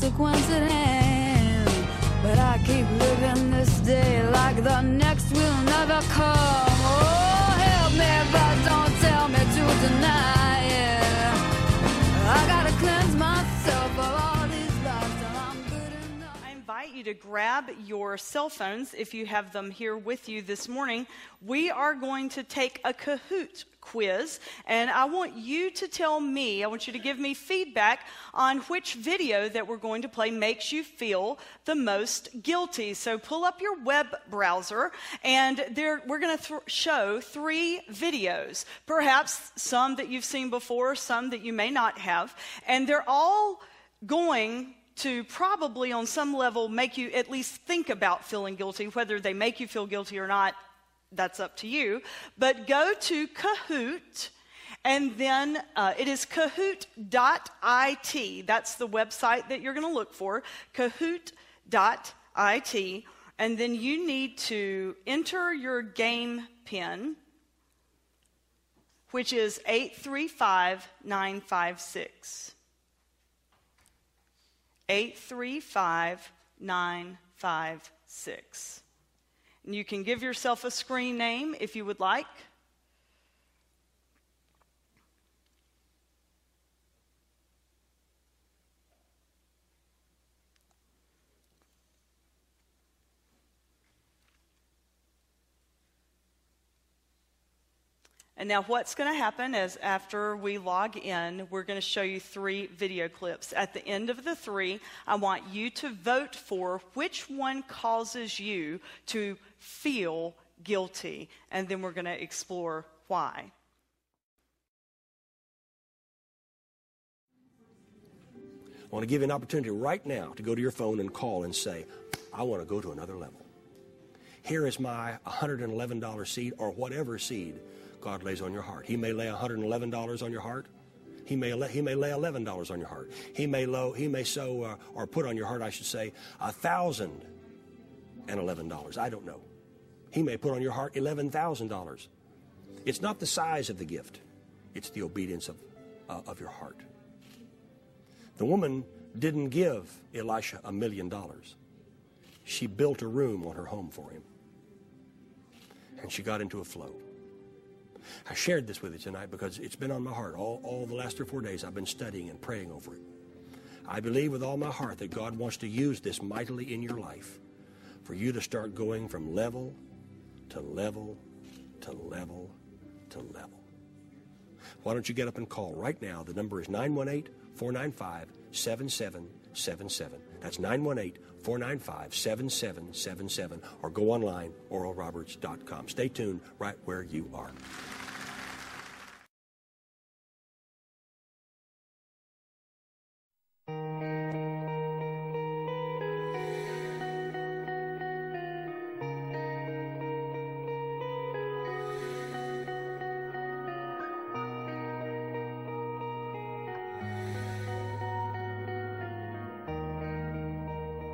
consequence at hand. But I keep living this day like the next will never come. You to grab your cell phones if you have them here with you this morning. We are going to take a Kahoot quiz, and I want you to tell me, I want you to give me feedback on which video that we're going to play makes you feel the most guilty. So pull up your web browser, and there, we're going to th- show three videos, perhaps some that you've seen before, some that you may not have, and they're all going to probably on some level make you at least think about feeling guilty. Whether they make you feel guilty or not that's up to you. But go to kahoot and then uh, it is kahoot.it that's the website that you're going to look for kahoot.it and then you need to enter your game pin which is 835956 835956. And you can give yourself a screen name if you would like. And now, what's going to happen is after we log in, we're going to show you three video clips. At the end of the three, I want you to vote for which one causes you to feel guilty. And then we're going to explore why. I want to give you an opportunity right now to go to your phone and call and say, I want to go to another level. Here is my $111 seed or whatever seed God lays on your heart. He may lay $111 on your heart. He may, he may lay $11 on your heart. He may, low, he may sow uh, or put on your heart, I should say, $1,011. I don't know. He may put on your heart $11,000. It's not the size of the gift, it's the obedience of, uh, of your heart. The woman didn't give Elisha a million dollars. She built a room on her home for him. And she got into a flow. I shared this with you tonight because it's been on my heart all, all the last three or four days. I've been studying and praying over it. I believe with all my heart that God wants to use this mightily in your life for you to start going from level to level to level to level. Why don't you get up and call right now? The number is 918 495 7777. That's 918 495 7777. Or go online, oralroberts.com. Stay tuned right where you are.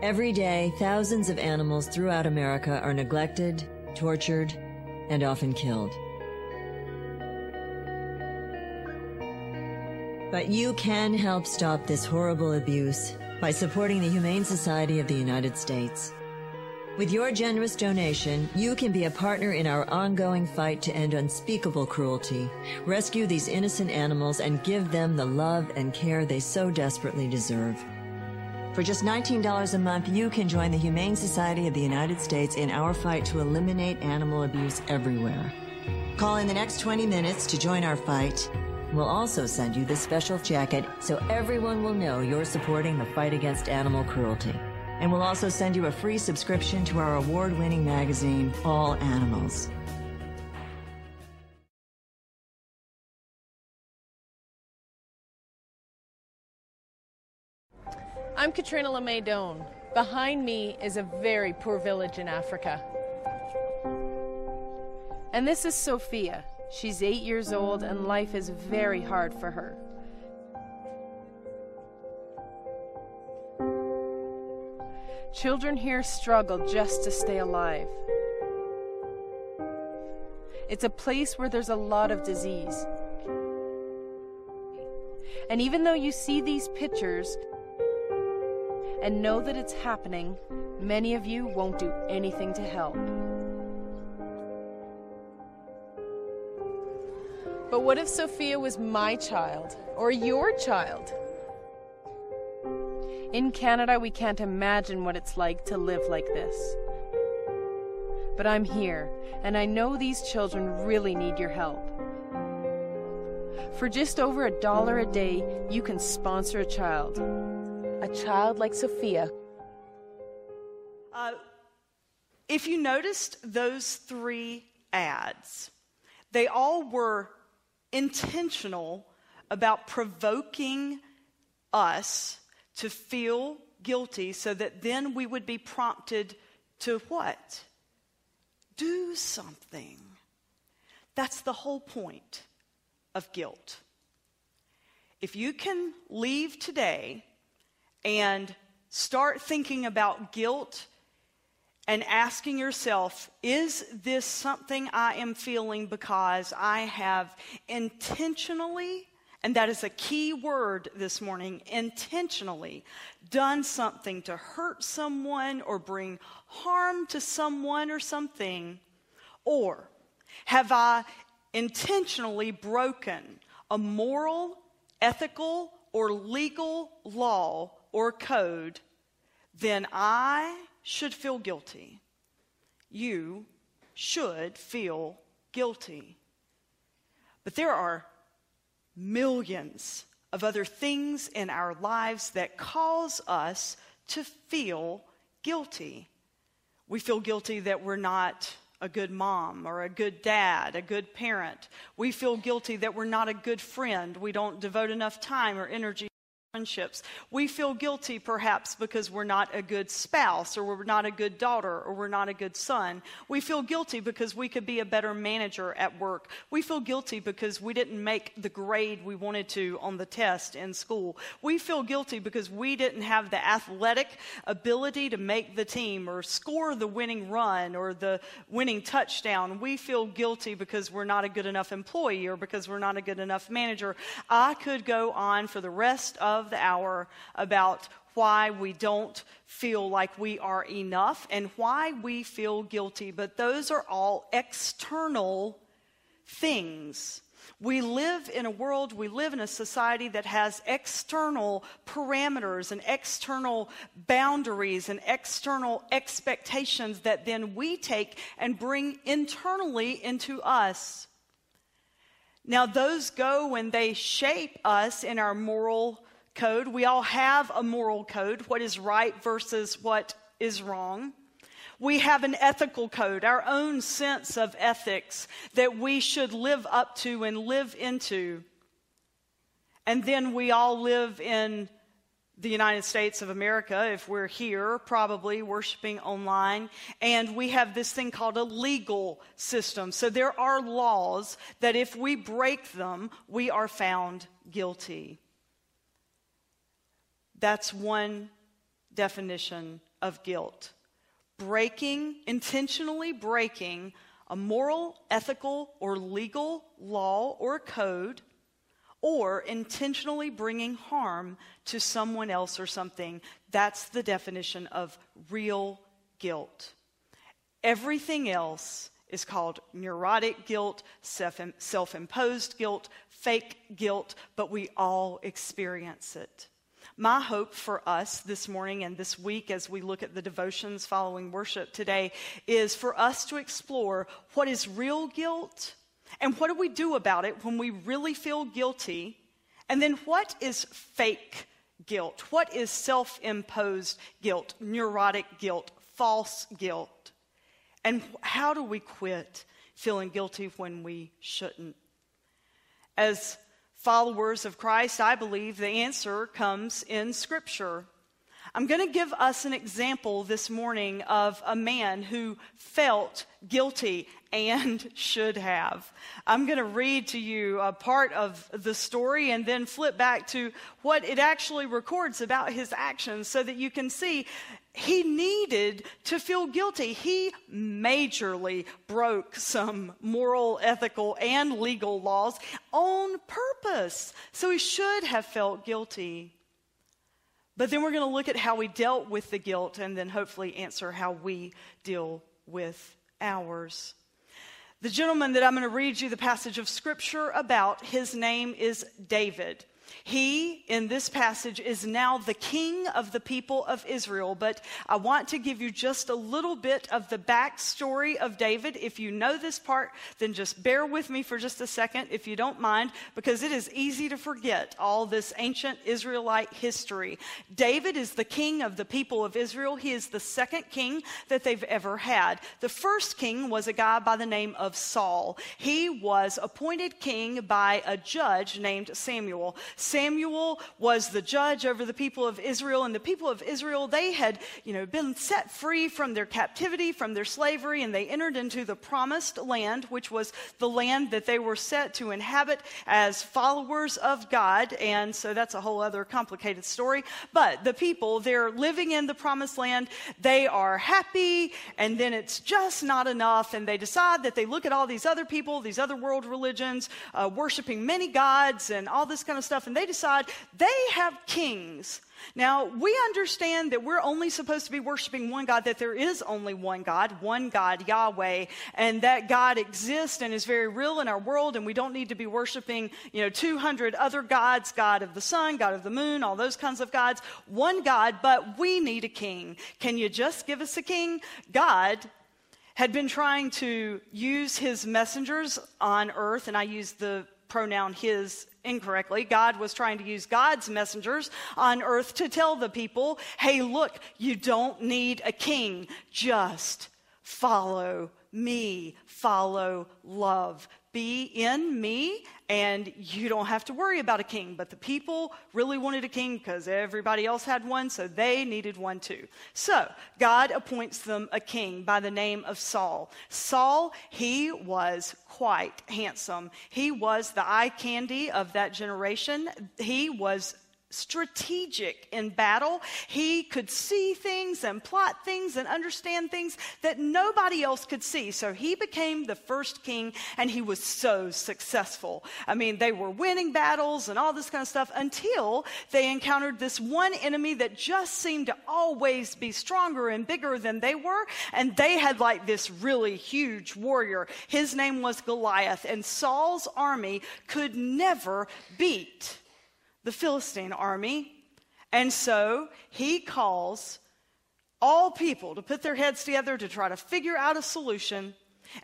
Every day, thousands of animals throughout America are neglected, tortured, and often killed. But you can help stop this horrible abuse by supporting the Humane Society of the United States. With your generous donation, you can be a partner in our ongoing fight to end unspeakable cruelty, rescue these innocent animals, and give them the love and care they so desperately deserve. For just $19 a month, you can join the Humane Society of the United States in our fight to eliminate animal abuse everywhere. Call in the next 20 minutes to join our fight. We'll also send you this special jacket so everyone will know you're supporting the fight against animal cruelty. And we'll also send you a free subscription to our award winning magazine, All Animals. I'm Catriona Le May Doan. Behind me is a very poor village in Africa. And this is Sophia. She's eight years old, and life is very hard for her. Children here struggle just to stay alive. It's a place where there's a lot of disease. And even though you see these pictures and know that it's happening, many of you won't do anything to help. But what if Sophia was my child or your child? In Canada, we can't imagine what it's like to live like this. But I'm here, and I know these children really need your help. For just over a dollar a day, you can sponsor a child. A child like Sophia. Uh, if you noticed those three ads, they all were intentional about provoking us to feel guilty so that then we would be prompted to what? Do something. That's the whole point of guilt. If you can leave today and start thinking about guilt and asking yourself, is this something I am feeling because I have intentionally, and that is a key word this morning, intentionally done something to hurt someone or bring harm to someone or something? Or have I intentionally broken a moral, ethical, or legal law or code? Then I should feel guilty. You should feel guilty. But there are millions of other things in our lives that cause us to feel guilty. We feel guilty that we're not a good mom or a good dad, a good parent. We feel guilty that we're not a good friend. We don't devote enough time or energy friendships. We feel guilty perhaps because we're not a good spouse or we're not a good daughter or we're not a good son. We feel guilty because we could be a better manager at work. We feel guilty because we didn't make the grade we wanted to on the test in school. We feel guilty because we didn't have the athletic ability to make the team or score the winning run or the winning touchdown. We feel guilty because we're not a good enough employee or because we're not a good enough manager. I could go on for the rest of of the hour about why we don't feel like we are enough and why we feel guilty. But those are all external things. We live in a world, we live in a society that has external parameters and external boundaries and external expectations that then we take and bring internally into us. Now, those go and they shape us in our moral code. We all have a moral code, what is right versus what is wrong. We have an ethical code, our own sense of ethics that we should live up to and live into. And then we all live in the United States of America, if we're here, probably worshiping online. And we have this thing called a legal system. So there are laws that if we break them, we are found guilty. That's one definition of guilt. Breaking, intentionally breaking a moral, ethical, or legal law or code, or intentionally bringing harm to someone else or something. That's the definition of real guilt. Everything else is called neurotic guilt, self imposed guilt, fake guilt, but we all experience it. My hope for us this morning and this week as we look at the devotions following worship today is for us to explore what is real guilt and what do we do about it when we really feel guilty, and then what is fake guilt? What is self imposed guilt, neurotic guilt, false guilt? And how do we quit feeling guilty when we shouldn't? As followers of Christ, I believe the answer comes in Scripture. I'm going to give us an example this morning of a man who felt guilty and should have. I'm going to read to you a part of the story and then flip back to what it actually records about his actions so that you can see he needed to feel guilty. He majorly broke some moral, ethical, and legal laws on purpose. So he should have felt guilty. But then we're going to look at how we dealt with the guilt and then hopefully answer how we deal with ours. The gentleman that I'm going to read you the passage of scripture about, his name is David. He, in this passage, is now the king of the people of Israel. But I want to give you just a little bit of the backstory of David. If you know this part, then just bear with me for just a second, if you don't mind, because it is easy to forget all this ancient Israelite history. David is the king of the people of Israel. He is the second king that they've ever had. The first king was a guy by the name of Saul. He was appointed king by a judge named Samuel. Samuel was the judge over the people of Israel, and the people of Israel, they had, you know, been set free from their captivity, from their slavery, and they entered into the promised land, which was the land that they were set to inhabit as followers of God. And so that's a whole other complicated story. But the people, they're living in the promised land, they are happy, and then it's just not enough, and they decide that they look at all these other people, these other world religions, uh, worshiping many gods and all this kind of and they decide they have kings. Now, we understand that we're only supposed to be worshiping one God, that there is only one God, one God, Yahweh, and that God exists and is very real in our world, and we don't need to be worshiping, you know, 200 other gods God of the sun, God of the moon, all those kinds of gods. One God, but we need a king. Can you just give us a king? God had been trying to use his messengers on earth, and I use the pronoun his incorrectly. God was trying to use God's messengers on earth to tell the people, hey, look, you don't need a king. Just follow me, follow love. Be in me, and you don't have to worry about a king. But the people really wanted a king because everybody else had one, so they needed one too. So God appoints them a king by the name of Saul. Saul, he was quite handsome. He was the eye candy of that generation. He was strategic in battle. He could see things and plot things and understand things that nobody else could see. So he became the first king and he was so successful. I mean, they were winning battles and all this kind of stuff until they encountered this one enemy that just seemed to always be stronger and bigger than they were. And they had like this really huge warrior. His name was Goliath and Saul's army could never beat the Philistine army. And so he calls all people to put their heads together to try to figure out a solution.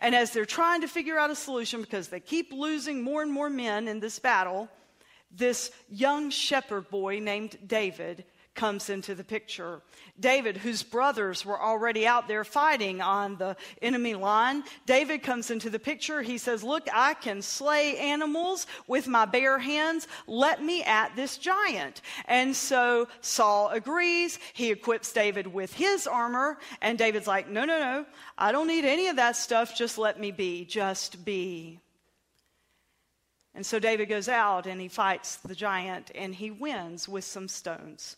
And as they're trying to figure out a solution, because they keep losing more and more men in this battle, this young shepherd boy named David comes into the picture. David, whose brothers were already out there fighting on the enemy line, David comes into the picture. He says, Look, I can slay animals with my bare hands. Let me at this giant. And so Saul agrees. He equips David with his armor. And David's like, No, no, no. I don't need any of that stuff. Just let me be. Just be. And so David goes out and he fights the giant and he wins with some stones.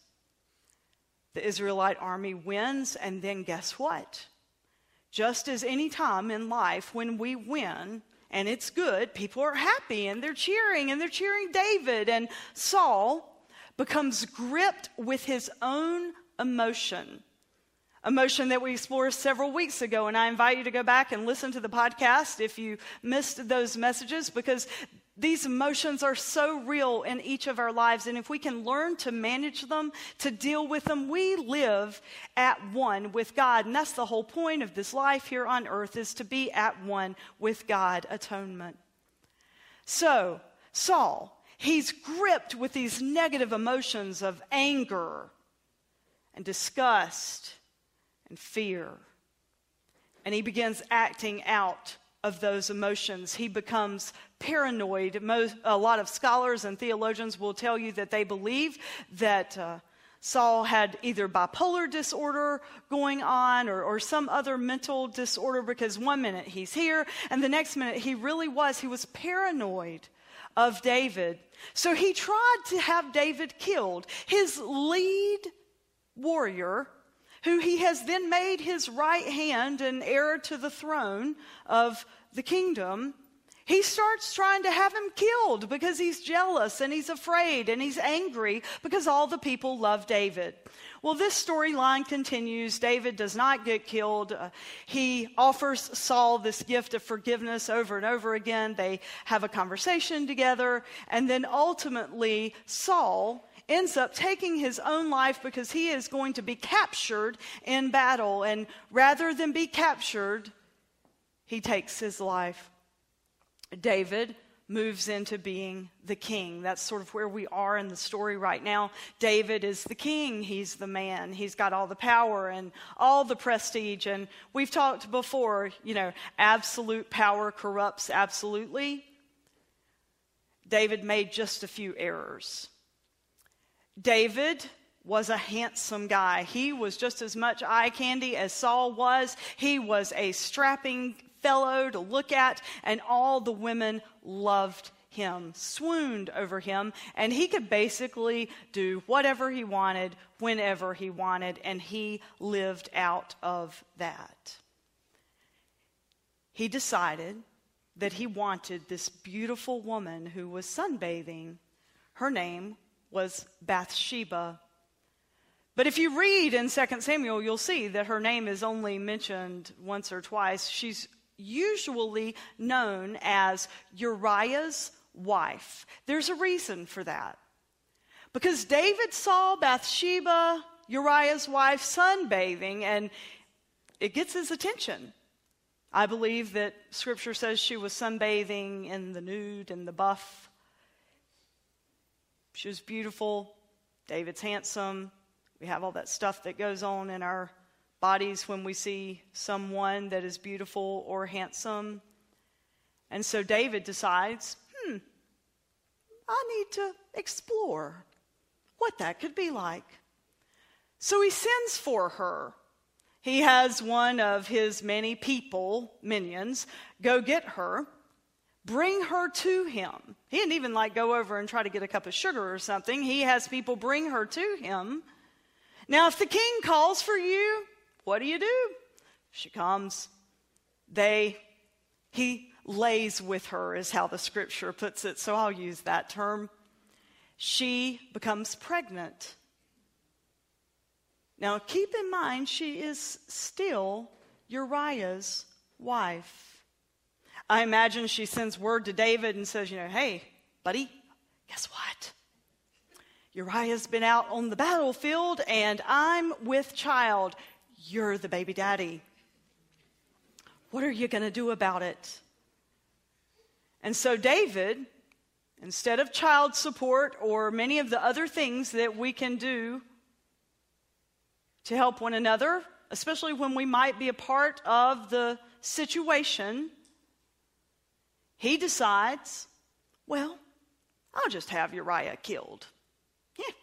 The Israelite army wins, and then guess what? Just as any time in life when we win and it's good, people are happy and they're cheering and they're cheering David. And Saul becomes gripped with his own emotion emotion that we explored several weeks ago. And I invite you to go back and listen to the podcast if you missed those messages because these emotions are so real in each of our lives, and if we can learn to manage them, to deal with them, we live at one with God. And that's the whole point of this life here on earth is to be at one with God, atonement. So, Saul, he's gripped with these negative emotions of anger and disgust and fear. And he begins acting out of those emotions. He becomes paranoid. Most, a lot of scholars and theologians will tell you that they believe that uh, Saul had either bipolar disorder going on or, or, some other mental disorder because one minute he's here and the next minute he really was. He was paranoid of David. So he tried to have David killed. His lead warrior, who he has then made his right hand and heir to the throne of the kingdom, he starts trying to have him killed because he's jealous and he's afraid and he's angry because all the people love David. Well, this storyline continues. David does not get killed. Uh, he offers Saul this gift of forgiveness over and over again. They have a conversation together. And then ultimately, Saul ends up taking his own life because he is going to be captured in battle. And rather than be captured, he takes his life. David moves into being the king. That's sort of where we are in the story right now. David is the king, he's the man. He's got all the power and all the prestige. And we've talked before, you know, absolute power corrupts absolutely. David made just a few errors. David was a handsome guy. He was just as much eye candy as Saul was. He was a strapping fellow to look at, and all the women loved him, swooned over him, and he could basically do whatever he wanted, whenever he wanted, and he lived out of that. He decided that he wanted this beautiful woman who was sunbathing. Her name was Bathsheba. But if you read in 2 Samuel, you'll see that her name is only mentioned once or twice. She's usually known as Uriah's wife. There's a reason for that. Because David saw Bathsheba, Uriah's wife, sunbathing, and it gets his attention. I believe that scripture says she was sunbathing in the nude and the buff. She was beautiful. David's handsome. We have all that stuff that goes on in our bodies when we see someone that is beautiful or handsome. And so David decides, hmm, I need to explore what that could be like. So he sends for her. He has one of his many people, minions, go get her, bring her to him. He didn't even like go over and try to get a cup of sugar or something. He has people bring her to him. Now, if the king calls for you, what do you do? She comes. They, he lays with her, is how the scripture puts it, so I'll use that term. She becomes pregnant. Now, keep in mind, she is still Uriah's wife. I imagine she sends word to David and says, You know, hey, buddy, guess what? Uriah's been out on the battlefield and I'm with child. You're the baby daddy. What are you going to do about it? And so, David, instead of child support or many of the other things that we can do to help one another, especially when we might be a part of the situation, he decides, well, I'll just have Uriah killed. Yeah.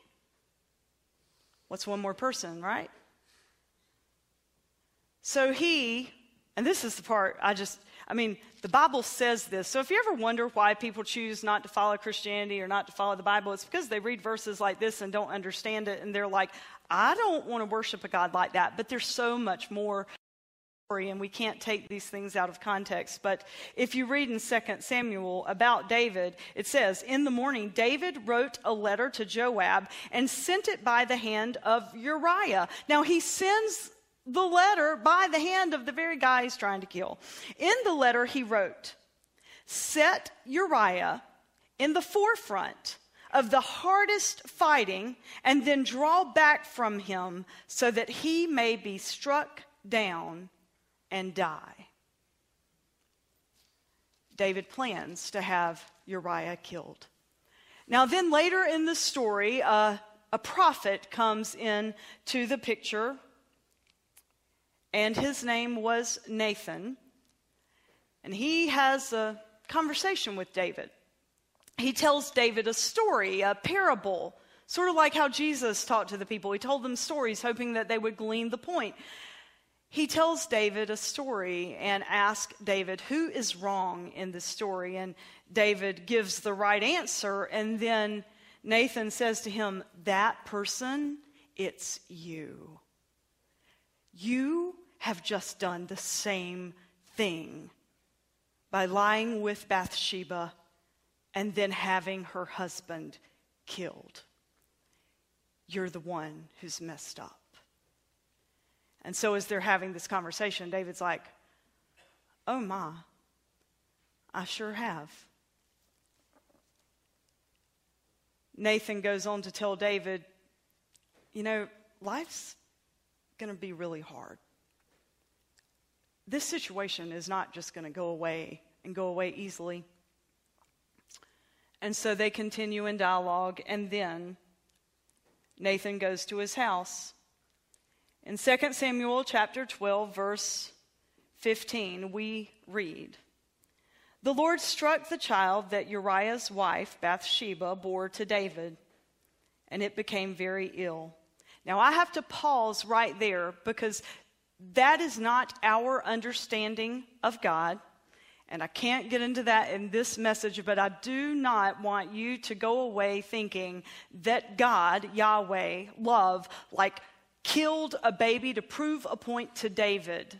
What's one more person, right? So he, and this is the part I just, I mean, the Bible says this. So if you ever wonder why people choose not to follow Christianity or not to follow the Bible, it's because they read verses like this and don't understand it. And they're like, I don't want to worship a God like that. But there's so much more and we can't take these things out of context. But if you read in 2 Samuel about David, it says, In the morning, David wrote a letter to Joab and sent it by the hand of Uriah. Now, he sends the letter by the hand of the very guy he's trying to kill. In the letter, he wrote, Set Uriah in the forefront of the hardest fighting and then draw back from him so that he may be struck down and die. David plans to have Uriah killed. Now, then later in the story, uh, a prophet comes in to the picture and his name was Nathan. And he has a conversation with David. He tells David a story, a parable, Sort of like how Jesus talked to the people. He told them stories, hoping that they would glean the point. He tells David a story and asks David, Who is wrong in this story? And David gives the right answer. And then Nathan says to him, That person, it's you. You have just done the same thing by lying with Bathsheba and then having her husband killed. You're the one who's messed up. And so, as they're having this conversation, David's like, Oh my, I sure have. Nathan goes on to tell David, You know, life's going to be really hard. This situation is not just going to go away and go away easily. And so they continue in dialogue, and then Nathan goes to his house. In 2 Samuel chapter 12, verse 15, we read The Lord struck the child that Uriah's wife, Bathsheba, bore to David, and it became very ill. Now, I have to pause right there because that is not our understanding of God. And I can't get into that in this message, but I do not want you to go away thinking that God, Yahweh, love, like killed a baby to prove a point to David.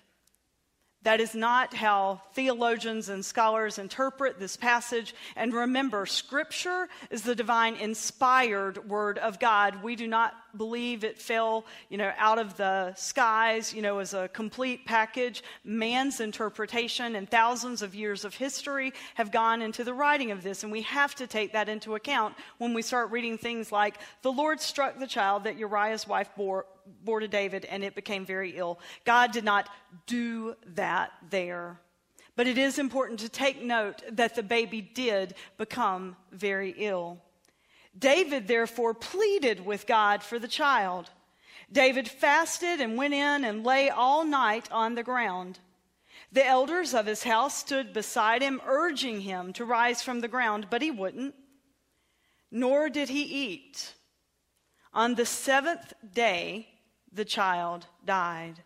That is not how theologians and scholars interpret this passage. And remember, Scripture is the divine inspired Word of God. We do not believe it fell, you know, out of the skies, you know, as a complete package. Man's interpretation and thousands of years of history have gone into the writing of this. And we have to take that into account when we start reading things like, the Lord struck the child that Uriah's wife bore bore to David, and it became very ill. God did not do that there. But it is important to take note that the baby did become very ill. David therefore pleaded with God for the child. David fasted and went in and lay all night on the ground. The elders of his house stood beside him, urging him to rise from the ground, but he wouldn't, nor did he eat. On the seventh day, the child died.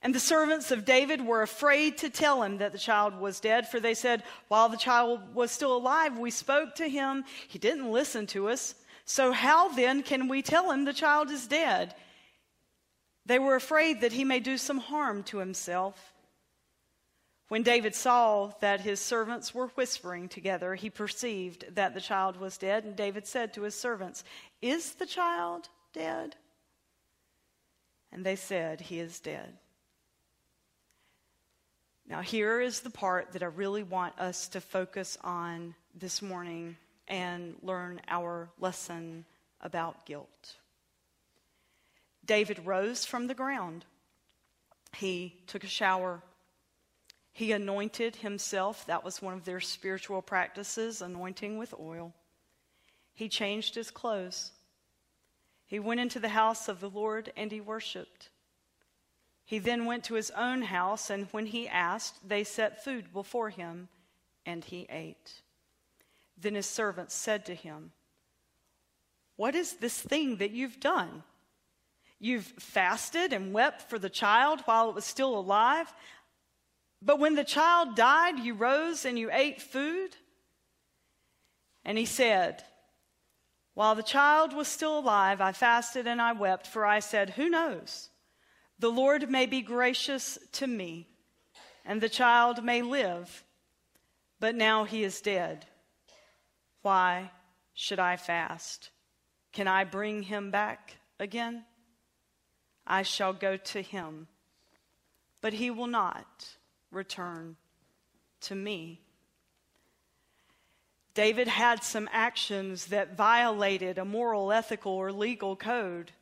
And the servants of David were afraid to tell him that the child was dead, for they said, While the child was still alive, we spoke to him. He didn't listen to us. So, how then can we tell him the child is dead? They were afraid that he may do some harm to himself. When David saw that his servants were whispering together, he perceived that the child was dead. And David said to his servants, Is the child dead? And they said, He is dead. Now, here is the part that I really want us to focus on this morning and learn our lesson about guilt. David rose from the ground. He took a shower. He anointed himself. That was one of their spiritual practices, anointing with oil. He changed his clothes. He went into the house of the Lord and he worshiped. He then went to his own house, and when he asked, they set food before him, and he ate. Then his servants said to him, What is this thing that you've done? You've fasted and wept for the child while it was still alive, but when the child died, you rose and you ate food? And he said, while the child was still alive, I fasted and I wept, for I said, Who knows? The Lord may be gracious to me, and the child may live, but now he is dead. Why should I fast? Can I bring him back again? I shall go to him, but he will not return to me. David had some actions that violated a moral, ethical, or legal code.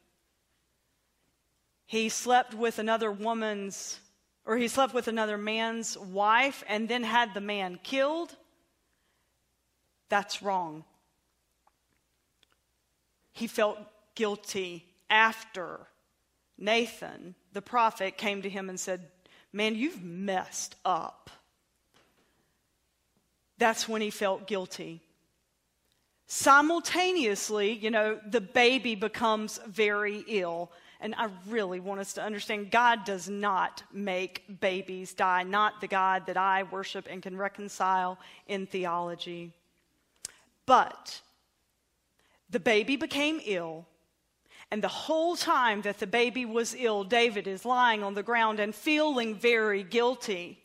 He slept with another woman's, or he slept with another man's wife and then had the man killed. That's wrong. He felt guilty after Nathan, the prophet, came to him and said, Man, you've messed up. That's when he felt guilty. Simultaneously, you know, the baby becomes very ill. And I really want us to understand God does not make babies die, not the God that I worship and can reconcile in theology. But the baby became ill. And the whole time that the baby was ill, David is lying on the ground and feeling very guilty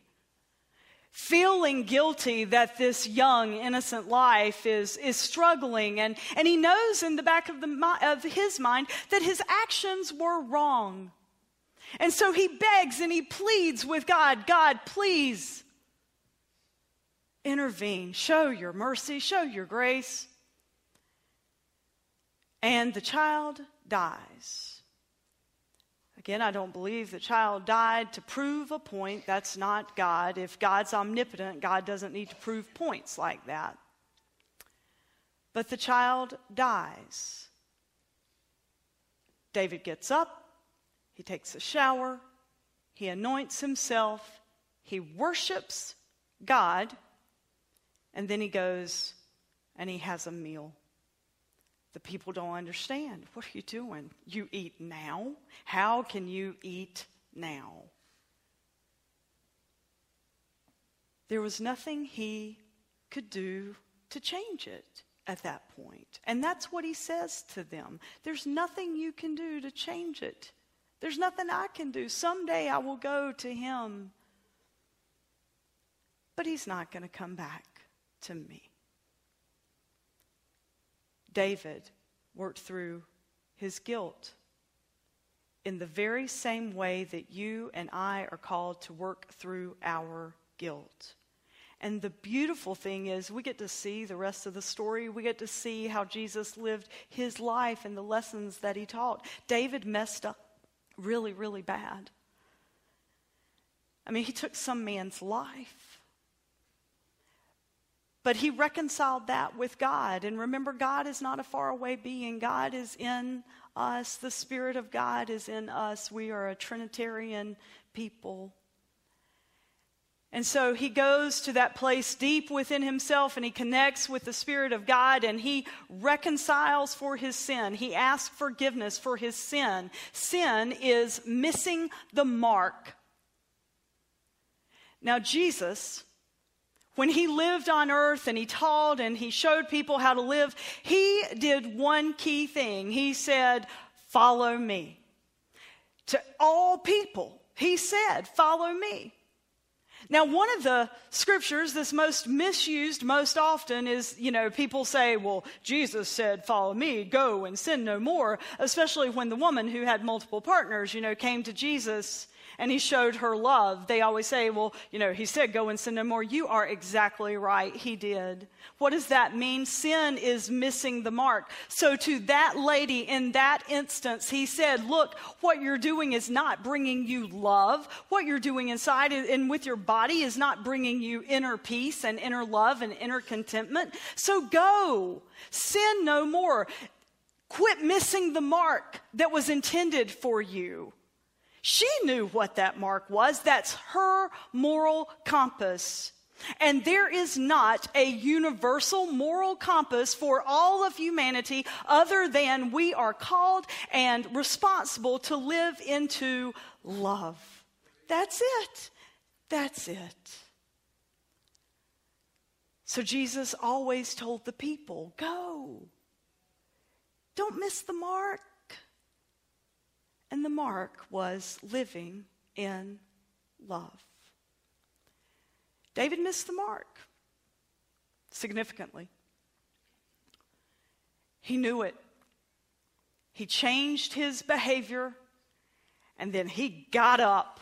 feeling guilty that this young, innocent life is, is struggling. And, and he knows in the back of, the, of his mind that his actions were wrong. And so he begs and he pleads with God God, please intervene, show your mercy, show your grace. And the child dies. Again, I don't believe the child died to prove a point. That's not God. If God's omnipotent, God doesn't need to prove points like that. But the child dies. David gets up, he takes a shower, he anoints himself, he worships God, and then he goes and he has a meal. The people don't understand. What are you doing? You eat now? How can you eat now? There was nothing he could do to change it at that point. And that's what he says to them. There's nothing you can do to change it. There's nothing I can do. Someday I will go to him. But he's not going to come back to me. David worked through his guilt in the very same way that you and I are called to work through our guilt. And the beautiful thing is, we get to see the rest of the story. We get to see how Jesus lived his life and the lessons that he taught. David messed up really, really bad. I mean, he took some man's life. But he reconciled that with God. And remember, God is not a faraway being, God is in us. The Spirit of God is in us. We are a Trinitarian people. And so he goes to that place deep within himself and he connects with the Spirit of God and he reconciles for his sin. He asks forgiveness for his sin. Sin is missing the mark. Now, Jesus when he lived on earth and he taught and he showed people how to live, he did one key thing. He said, Follow me. To all people, he said, Follow me. Now, one of the scriptures that's most misused most often is, you know, people say, well, Jesus said, follow me, go and sin no more, especially when the woman who had multiple partners, you know, came to Jesus and he showed her love. They always say, well, you know, he said, go and sin no more. You are exactly right. He did. What does that mean? Sin is missing the mark. So to that lady in that instance, he said, look, what you're doing is not bringing you love. What you're doing inside and with your body is not bringing you inner peace and inner love and inner contentment. So go. Sin no more. Quit missing the mark that was intended for you. She knew what that mark was. That's her moral compass. And there is not a universal moral compass for all of humanity other than we are called and responsible to live into love. That's it. That's it. So Jesus always told the people go. Don't miss the mark. And the mark was living in love. David missed the mark significantly. He knew it. He changed his behavior, and then he got up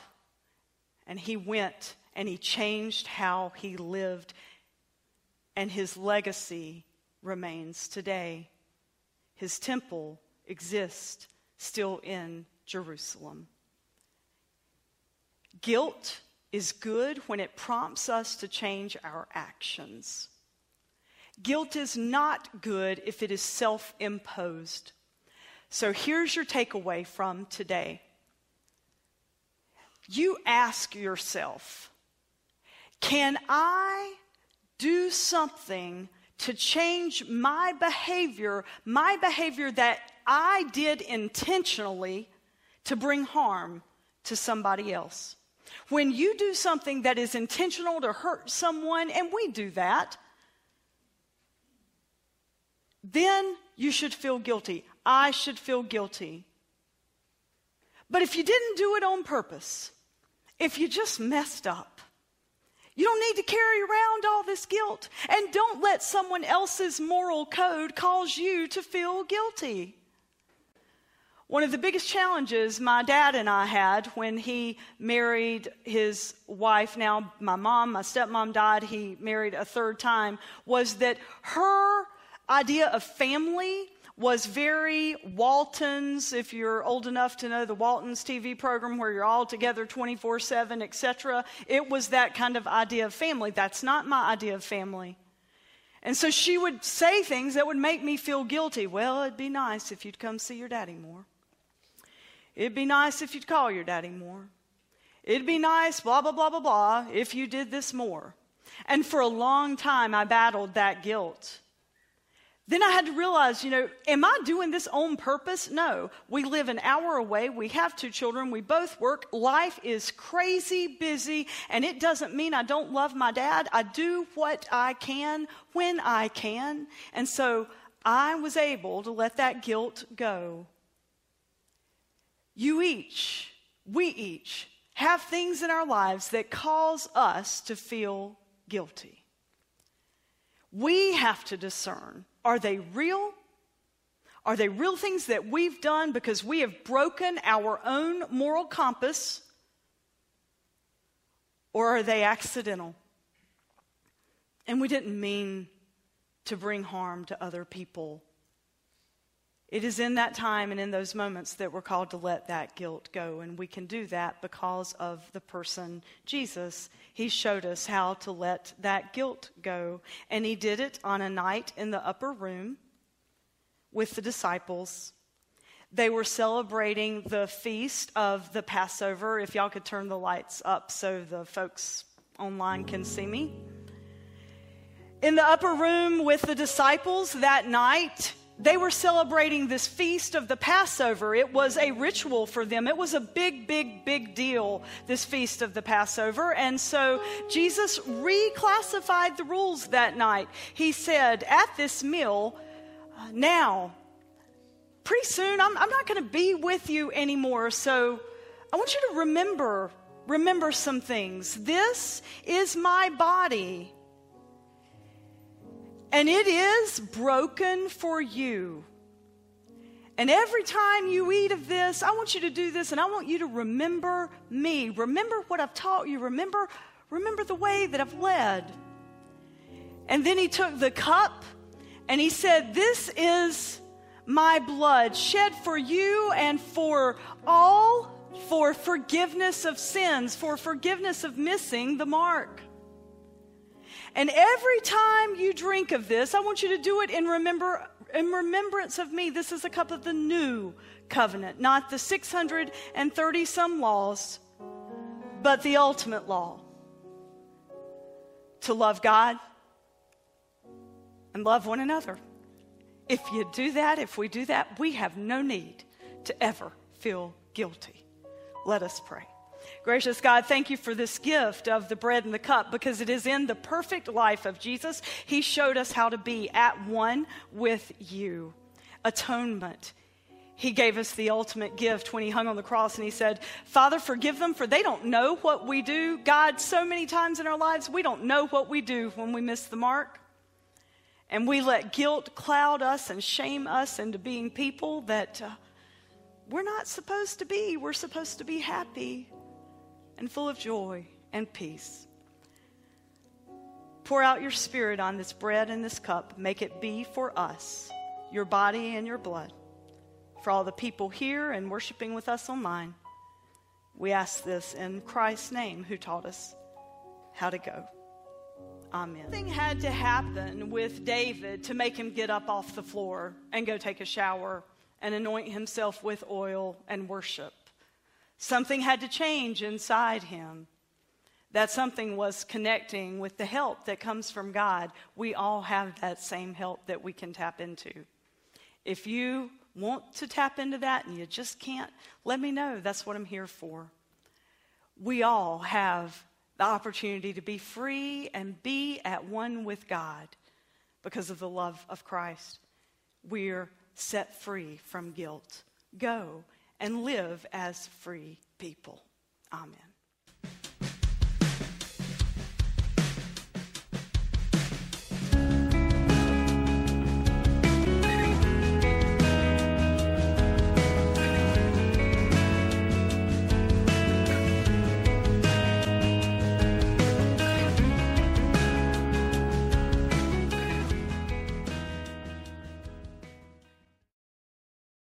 and he went and he changed how he lived, and his legacy remains today. His temple exists still in Jerusalem. Guilt is good when it prompts us to change our actions. Guilt is not good if it is self imposed. So here's your takeaway from today. You ask yourself, can I do something to change my behavior, my behavior that I did intentionally to bring harm to somebody else. When you do something that is intentional to hurt someone, and we do that, then you should feel guilty. I should feel guilty. But if you didn't do it on purpose, if you just messed up, you don't need to carry around all this guilt. And don't let someone else's moral code cause you to feel guilty. One of the biggest challenges my dad and I had when he married his wife, now my mom, my stepmom died, he married a third time, was that her idea of family was very Waltons, if you're old enough to know the Waltons TV program where you're all together 24 7, etc. It was that kind of idea of family. That's not my idea of family. And so she would say things that would make me feel guilty. Well, it'd be nice if you'd come see your daddy more. It'd be nice if you'd call your daddy more. It'd be nice, blah, blah, blah, blah, blah, if you did this more. And for a long time, I battled that guilt. Then I had to realize, you know, am I doing this on purpose? No. We live an hour away. We have two children. We both work. Life is crazy busy, and it doesn't mean I don't love my dad. I do what I can when I can. And so I was able to let that guilt go. You each, we each, have things in our lives that cause us to feel guilty. We have to discern are they real? Are they real things that we've done because we have broken our own moral compass? Or are they accidental? And we didn't mean to bring harm to other people. It is in that time and in those moments that we're called to let that guilt go. And we can do that because of the person Jesus. He showed us how to let that guilt go. And he did it on a night in the upper room with the disciples. They were celebrating the feast of the Passover. If y'all could turn the lights up so the folks online can see me. In the upper room with the disciples that night, they were celebrating this feast of the Passover. It was a ritual for them. It was a big, big, big deal, this feast of the Passover. And so Jesus reclassified the rules that night. He said, At this meal, now, pretty soon, I'm, I'm not going to be with you anymore. So I want you to remember, remember some things. This is my body and it is broken for you. And every time you eat of this, I want you to do this and I want you to remember me. Remember what I've taught you. Remember, remember the way that I've led. And then he took the cup and he said, This is my blood shed for you and for all for forgiveness of sins, for forgiveness of missing the mark. And every time you drink of this, I want you to do it in, remember, in remembrance of me. This is a cup of the new covenant, not the 630 some laws, but the ultimate law to love God and love one another. If you do that, if we do that, we have no need to ever feel guilty. Let us pray. Gracious God, thank you for this gift of the bread and the cup because it is in the perfect life of Jesus. He showed us how to be at one with you. Atonement. He gave us the ultimate gift when he hung on the cross and he said, Father, forgive them, for they don't know what we do. God, so many times in our lives, we don't know what we do when we miss the mark. And we let guilt cloud us and shame us into being people that uh, we're not supposed to be. We're supposed to be happy and full of joy and peace. Pour out your spirit on this bread and this cup. Make it be for us, your body and your blood. For all the people here and worshiping with us online, we ask this in Christ's name, who taught us how to go. Amen. Something had to happen with David to make him get up off the floor and go take a shower and anoint himself with oil and worship. Something had to change inside him. that something was connecting with the help that comes from God, we all have that same help that we can tap into. If you want to tap into that and you just can't, let me know. That's what I'm here for. We all have the opportunity to be free and be at one with God because of the love of Christ. We're set free from guilt. Go and live as free people. Amen.